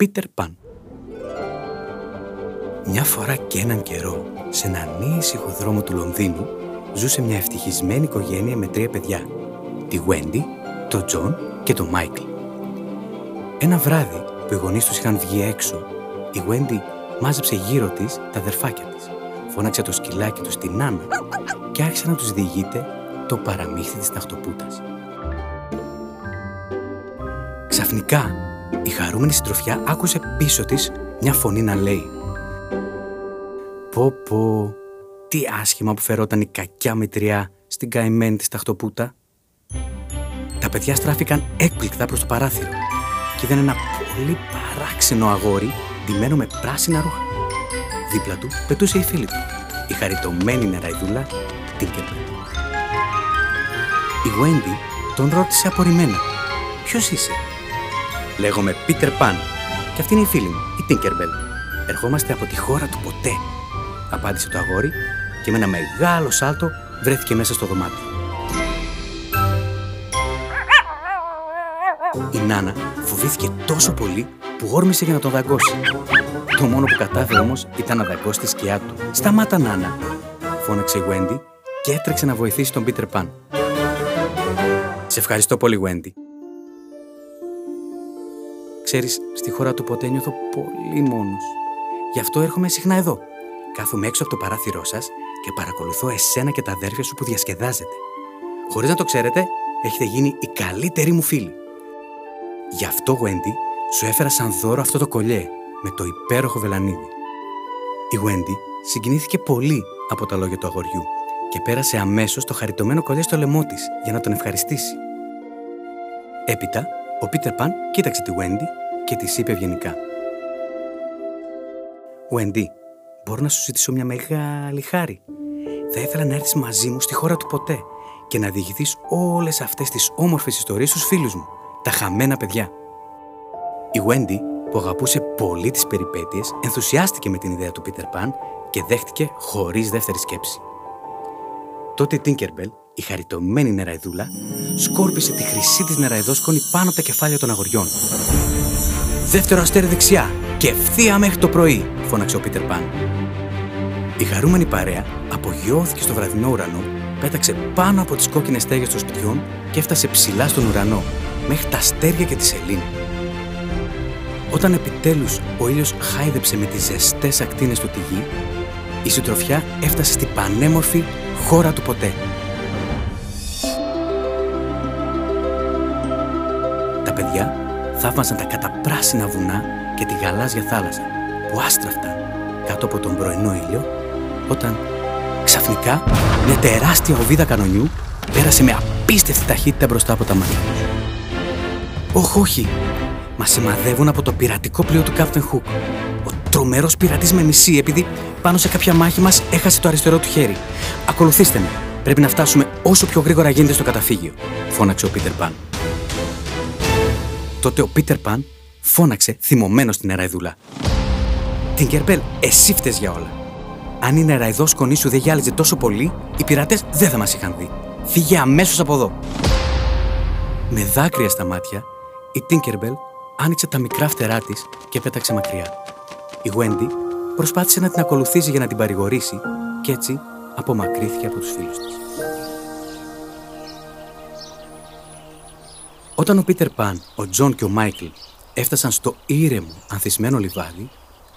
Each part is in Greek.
Πίτερ Παν. Μια φορά και έναν καιρό, σε έναν ήσυχο δρόμο του Λονδίνου, ζούσε μια ευτυχισμένη οικογένεια με τρία παιδιά. Τη Wendy, τον Τζον και τον Μάικλ. Ένα βράδυ που οι γονείς τους είχαν βγει έξω, η Wendy μάζεψε γύρω της τα αδερφάκια της. Φώναξε το σκυλάκι τους τη Νάνα και άρχισε να τους διηγείται το παραμύθι της Σταχτοπούτας. Ξαφνικά, η χαρούμενη συντροφιά άκουσε πίσω της μια φωνή να λέει «Πω πω, τι άσχημα που φερόταν η κακιά μητριά στην καημένη της ταχτοπούτα». Τα παιδιά στράφηκαν έκπληκτα προς το παράθυρο και είδαν ένα πολύ παράξενο αγόρι ντυμένο με πράσινα ρούχα. Δίπλα του πετούσε η φίλη του, η χαριτωμένη νεραϊδούλα Τίνκερμπελ. Η Wendy τον ρώτησε απορριμμένα «Ποιος είσαι» Λέγομαι Πίτερ Παν και αυτή είναι η φίλη μου, η Τίνκερμπελ. Ερχόμαστε από τη χώρα του ποτέ, απάντησε το αγόρι και με ένα μεγάλο σάλτο βρέθηκε μέσα στο δωμάτιο. Η Νάνα φοβήθηκε τόσο πολύ που γόρμησε για να τον δαγκώσει. Το μόνο που κατάφερε όμως ήταν να δαγκώσει τη σκιά του. «Σταμάτα, Νάνα», φώναξε η Wendy και έτρεξε να βοηθήσει τον Πίτερ Παν. «Σε ευχαριστώ πολύ, Wendy», Ξέρεις, στη χώρα του ποτέ νιώθω πολύ μόνος. Γι' αυτό έρχομαι συχνά εδώ. Κάθομαι έξω από το παράθυρό σας και παρακολουθώ εσένα και τα αδέρφια σου που διασκεδάζετε. Χωρίς να το ξέρετε, έχετε γίνει η καλύτερη μου φίλη. Γι' αυτό, Wendy, σου έφερα σαν δώρο αυτό το κολλιέ με το υπέροχο βελανίδι. Η Wendy συγκινήθηκε πολύ από τα λόγια του αγοριού και πέρασε αμέσως το χαριτωμένο κολλιέ στο λαιμό της για να τον ευχαριστήσει. Έπειτα, ο Πίτερ Παν κοίταξε τη Wendy και τη είπε ευγενικά. Wendy, μπορώ να σου ζητήσω μια μεγάλη χάρη. Θα ήθελα να έρθεις μαζί μου στη χώρα του ποτέ και να διηγηθείς όλες αυτές τις όμορφες ιστορίες στους φίλους μου, τα χαμένα παιδιά. Η Wendy, που αγαπούσε πολύ τις περιπέτειες, ενθουσιάστηκε με την ιδέα του Πίτερ Παν και δέχτηκε χωρίς δεύτερη σκέψη. Τότε η Tinkerbell η χαριτωμένη νεραϊδούλα σκόρπισε τη χρυσή της νεραϊδόσκονη πάνω από τα κεφάλια των αγοριών. «Δεύτερο αστέρι δεξιά και ευθεία μέχρι το πρωί», φώναξε ο Πίτερ Παν. Η χαρούμενη παρέα απογειώθηκε στο βραδινό ουρανό, πέταξε πάνω από τις κόκκινες στέγες των σπιτιών και έφτασε ψηλά στον ουρανό, μέχρι τα αστέρια και τη σελήνη. Όταν επιτέλους ο ήλιος χάιδεψε με τις ζεστές ακτίνες του τη γη, η συντροφιά έφτασε στην πανέμορφη χώρα του ποτέ. Τα παιδιά θαύμαζαν τα καταπράσινα βουνά και τη γαλάζια θάλασσα που άστραφταν κάτω από τον πρωινό ήλιο όταν ξαφνικά μια τεράστια οβίδα κανονιού πέρασε με απίστευτη ταχύτητα μπροστά από τα μάτια τους. Όχι, όχι, μα σημαδεύουν από το πειρατικό πλοίο του Captain Hook. Ο τρομερός πειρατής με μισή, επειδή πάνω σε κάποια μάχη μας έχασε το αριστερό του χέρι. Ακολουθήστε με. Πρέπει να φτάσουμε όσο πιο γρήγορα γίνεται στο καταφύγιο, φώναξε ο Πίτερ Παν. Τότε ο Πίτερ Παν φώναξε θυμωμένος στην νεραϊδούλα. Την Κερπέλ, εσύ φταίς για όλα. Αν η νεραϊδό σκονή σου δεν γυάλιζε τόσο πολύ, οι πειρατές δεν θα μας είχαν δει. Φύγε αμέσως από εδώ. Με δάκρυα στα μάτια, η Τίνκερμπελ άνοιξε τα μικρά φτερά της και πέταξε μακριά. Η Wendy προσπάθησε να την ακολουθήσει για να την παρηγορήσει και έτσι απομακρύθηκε από τους φίλους της. Όταν ο Πίτερ Παν, ο Τζον και ο Μάικλ έφτασαν στο ήρεμο, ανθισμένο λιβάδι,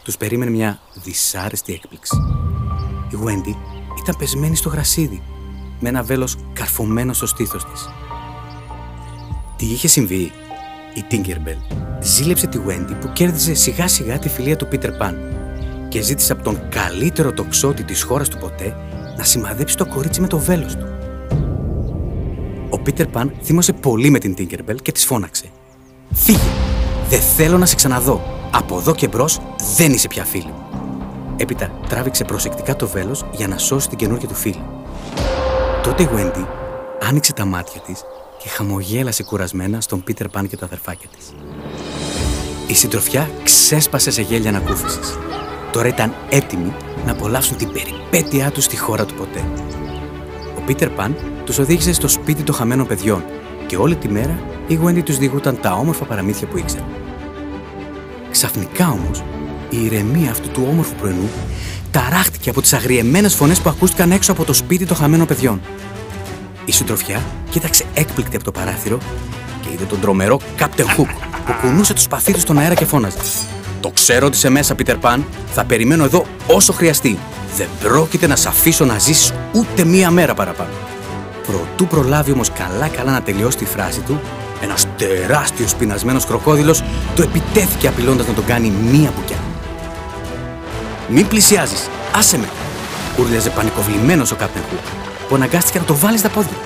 τους περίμενε μια δυσάρεστη έκπληξη. Η Wendy ήταν πεσμένη στο γρασίδι, με ένα βέλος καρφωμένο στο στήθος της. Τι είχε συμβεί, η Tinkerbell; Ζήλεψε τη Wendy που κέρδιζε σιγά σιγά τη φιλία του Πίτερ Παν και ζήτησε από τον καλύτερο τοξότη της χώρας του ποτέ να σημαδέψει το κορίτσι με το βέλος του. Ο Πίτερ Παν θύμωσε πολύ με την Tinkerbell και της φώναξε. «Φύγε! Δεν θέλω να σε ξαναδώ! Από εδώ και μπρος δεν είσαι πια φίλη μου!» Έπειτα τράβηξε προσεκτικά το βέλος για να σώσει την καινούργια του φίλη. Τότε η Wendy άνοιξε τα μάτια της και χαμογέλασε κουρασμένα στον Πίτερ Παν και τα αδερφάκια της. Η συντροφιά ξέσπασε σε γέλια ανακούφισης. Τώρα ήταν έτοιμοι να απολαύσουν την περιπέτειά τους στη χώρα του ποτέ. Ο Πίτερ Παν τους οδήγησε στο σπίτι των χαμένων παιδιών και όλη τη μέρα η Γουέντι τους διηγούταν τα όμορφα παραμύθια που ήξερε. Ξαφνικά όμως, η ηρεμία αυτού του όμορφου πρωινού ταράχτηκε από τις αγριεμένες φωνές που ακούστηκαν έξω από το σπίτι των χαμένων παιδιών. Η συντροφιά κοίταξε έκπληκτη από το παράθυρο και είδε τον τρομερό Captain Hook που κουνούσε το σπαθί του στον αέρα και φώναζε. Το ξέρω ότι σε μέσα, Πίτερ Παν. Θα περιμένω εδώ όσο χρειαστεί. Δεν πρόκειται να σε αφήσω να ζήσει ούτε μία μέρα παραπάνω. Προτού προλάβει όμως καλά-καλά να τελειώσει τη φράση του, ένας τεράστιος πεινασμένος κροκόδηλος το επιτέθηκε απειλώντας να τον κάνει μία μπουκιά. Μην πλησιάζεις, άσε με! Ούρλιαζε πανικοβλημένος ο Κάπτεν Χουκ, που αναγκάστηκε να το βάλει στα πόδια.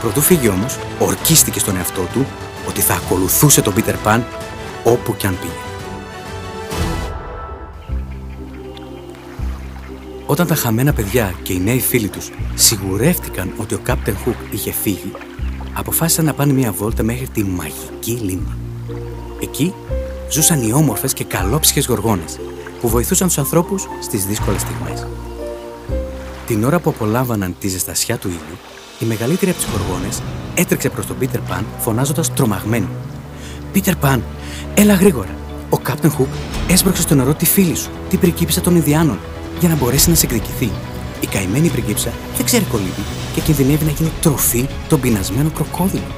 Προτού φύγει όμως, ορκίστηκε στον εαυτό του ότι θα ακολουθούσε τον Πίτερ Παν όπου κι αν πήγε. Όταν τα χαμένα παιδιά και οι νέοι φίλοι τους σιγουρεύτηκαν ότι ο Κάπτεν Χουκ είχε φύγει, αποφάσισαν να πάνε μια βόλτα μέχρι τη μαγική λίμνη. Εκεί ζούσαν οι όμορφες και καλόψυχες γοργόνες που βοηθούσαν τους ανθρώπους στις δύσκολες στιγμές. Την ώρα που απολάμβαναν τη ζεστασιά του ήλιου, η μεγαλύτερη από τις γοργόνες έτρεξε προς τον Πίτερ Παν φωνάζοντας τρομαγμένη. «Πίτερ Παν, έλα γρήγορα! Ο Κάπτεν Χουκ έσπρωξε στο νερό τη φίλη σου, την πρικίπισσα των Ινδιάνων, για να μπορέσει να σε εκδικηθεί. Η καημένη πριγκίψα δεν ξέρει κολλήτη και κινδυνεύει να γίνει τροφή των πεινασμένων κροκόδιλων.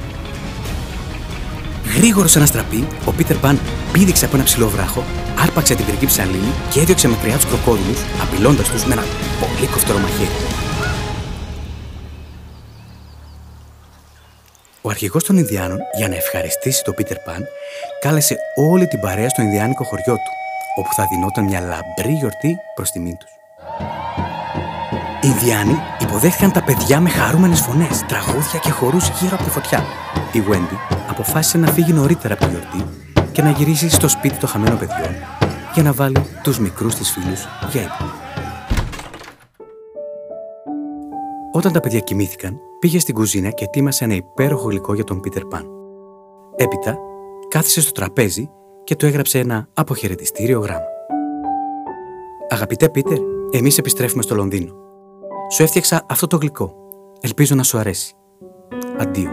Γρήγορος σε ένα στραπή, ο Πίτερ Παν πήδηξε από ένα ψηλό βράχο, άρπαξε την πριγκίψα Λίλη και έδιωξε μακριά τους κροκόδιλους, απειλώντας τους με ένα πολύ κοφτερό μαχαίρι. Ο αρχηγός των Ινδιάνων, για να ευχαριστήσει τον Πίτερ Παν, κάλεσε όλη την παρέα στο Ινδιάνικο χωριό του, όπου θα δινόταν μια λαμπρή γιορτή προς τιμήν τους. Οι Ινδιάνοι υποδέχτηκαν τα παιδιά με χαρούμενες φωνές, τραγούδια και χορούς γύρω από τη φωτιά. Η Wendy αποφάσισε να φύγει νωρίτερα από τη γιορτή και να γυρίσει στο σπίτι των χαμένων παιδιών για να βάλει τους μικρούς της φίλους για ύπνο. Όταν τα παιδιά κοιμήθηκαν, πήγε στην κουζίνα και ετοίμασε ένα υπέροχο γλυκό για τον Πίτερ Παν. Έπειτα, κάθισε στο τραπέζι και του έγραψε ένα αποχαιρετιστήριο γράμμα. Αγαπητέ Πίτερ, εμείς επιστρέφουμε στο Λονδίνο. Σου έφτιαξα αυτό το γλυκό. Ελπίζω να σου αρέσει. Αντίο.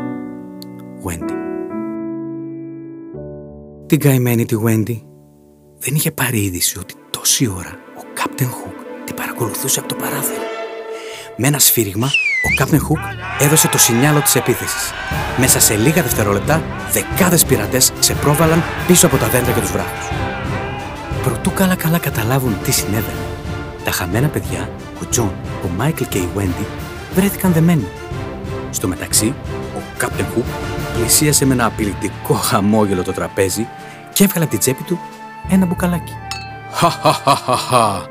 Wendy. Την καημένη τη Wendy δεν είχε πάρει είδηση ότι τόση ώρα ο Captain Hook την παρακολουθούσε από το παράθυρο. Με ένα σφύριγμα, ο Captain Hook έδωσε το σινιάλο της επίθεσης. Μέσα σε λίγα δευτερόλεπτα, δεκάδες πειρατές ξεπρόβαλαν πίσω από τα δέντρα και τους βράχους. Προτού καλά καλά καταλάβουν τι συνέβαινε, τα χαμένα παιδιά, ο Τζον, ο Μάικλ και η Wendy, βρέθηκαν δεμένοι. Στο μεταξύ, ο Captain Hook πλησίασε με ένα απειλητικό χαμόγελο το τραπέζι και έβγαλε από την τσέπη του ένα μπουκαλάκι. Χαχαχαχαχα!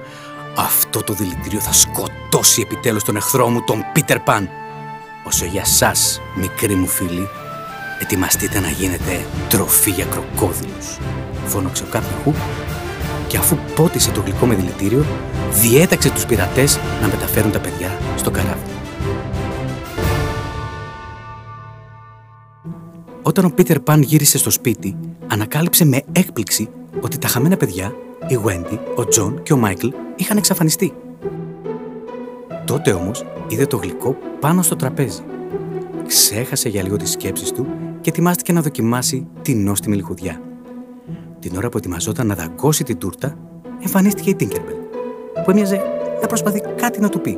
Αυτό το δηλητήριο θα σκοτώσει επιτέλους τον εχθρό μου, τον Πίτερ Παν. Όσο για σας, μικροί μου φίλοι, ετοιμαστείτε να γίνετε τροφή για κροκόδιλους. Φώναξε ο Χου και αφού πότισε το γλυκό με δηλητήριο, διέταξε τους πειρατές να μεταφέρουν τα παιδιά στο καράβι. Όταν ο Πίτερ Παν γύρισε στο σπίτι, ανακάλυψε με έκπληξη ότι τα χαμένα παιδιά, η Wendy, ο Τζον και ο Μάικλ είχαν εξαφανιστεί. Τότε όμως είδε το γλυκό πάνω στο τραπέζι. Ξέχασε για λίγο τις σκέψεις του και ετοιμάστηκε να δοκιμάσει την νόστιμη λιχουδιά. Την ώρα που ετοιμαζόταν να δαγκώσει την τούρτα, εμφανίστηκε η Τίνκερμπελ, που έμοιαζε να προσπαθεί κάτι να του πει.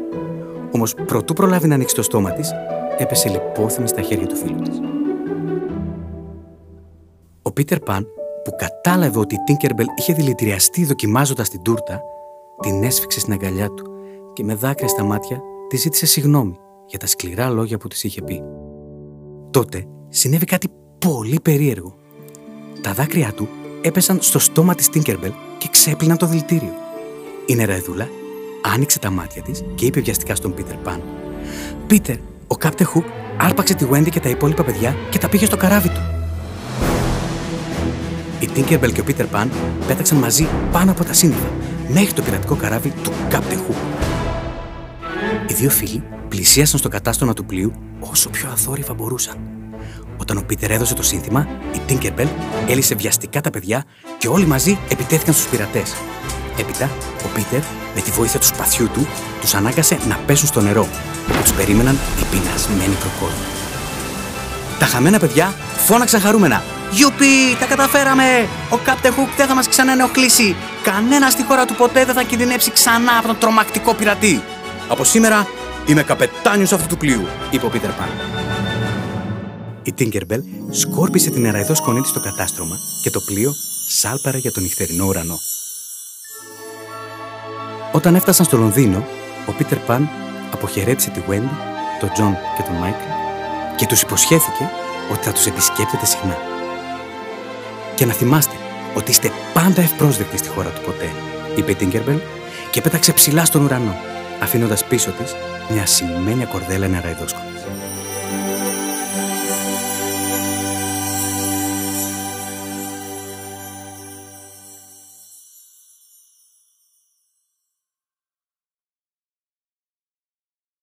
Όμως προτού προλάβει να ανοίξει το στόμα της, έπεσε λιπόθυμη στα χέρια του φίλου της. Ο Πίτερ Παν, που κατάλαβε ότι η Τίνκερμπελ είχε δηλητηριαστεί δοκιμάζοντας την τούρτα, την έσφιξε στην αγκαλιά του και με δάκρυα στα μάτια τη ζήτησε συγγνώμη για τα σκληρά λόγια που της είχε πει. Τότε συνέβη κάτι πολύ περίεργο. Τα δάκρυά του έπεσαν στο στόμα της Τίνκερμπελ και ξέπλυναν το δηλητήριο. Η νεραϊδούλα άνοιξε τα μάτια της και είπε βιαστικά στον Πίτερ Παν: Πίτερ, ο Κάπτε Χουκ άρπαξε τη Wendy και τα υπόλοιπα παιδιά και τα πήγε στο καράβι του. Η Τίνκερμπελ και ο Πίτερ Παν πέταξαν μαζί πάνω από τα σύννεφα μέχρι το πειρατικό καράβι του Κάπτε Χουκ. Οι δύο φίλοι πλησίασαν στο κατάστομα του πλοίου όσο πιο αθόρυβα μπορούσαν. Όταν ο Πίτερ έδωσε το σύνθημα, η Τίνκερμπελ έλυσε βιαστικά τα παιδιά και όλοι μαζί επιτέθηκαν στους πειρατές. Έπειτα, ο Πίτερ, με τη βοήθεια του σπαθιού του, τους ανάγκασε να πέσουν στο νερό, όπου τους περίμεναν οι πεινασμένοι κροκόδιλοι. Τα χαμένα παιδιά φώναξαν χαρούμενα. Γιουπί, τα καταφέραμε! Ο Κάπτε Χουκ δεν θα μας ξαναενοχλήσει. Κανένας στη χώρα του ποτέ δεν θα κινδυνεύσει ξανά από τον τρομακτικό πειρατή. Από σήμερα είμαι καπετάνιος αυτού του πλοίου, είπε ο Πίτερ Παν. Η Τίνκερμπελ σκόρπισε τη νεραϊδόσκονή της στο κατάστρωμα και το πλοίο σάλπαρε για τον νυχτερινό ουρανό. Όταν έφτασαν στο Λονδίνο, ο Πίτερ Παν αποχαιρέτησε τη Wendy, τον Τζον και τον Μάικλ και τους υποσχέθηκε ότι θα τους επισκέπτεται συχνά. Και να θυμάστε ότι είστε πάντα ευπρόσδεκτοι στη χώρα του ποτέ, είπε η Τίνκερμπελ και πέταξε ψηλά στον ουρανό, αφήνοντας πίσω της μια σημαίνια κορδέλα νεραϊδόσκονης.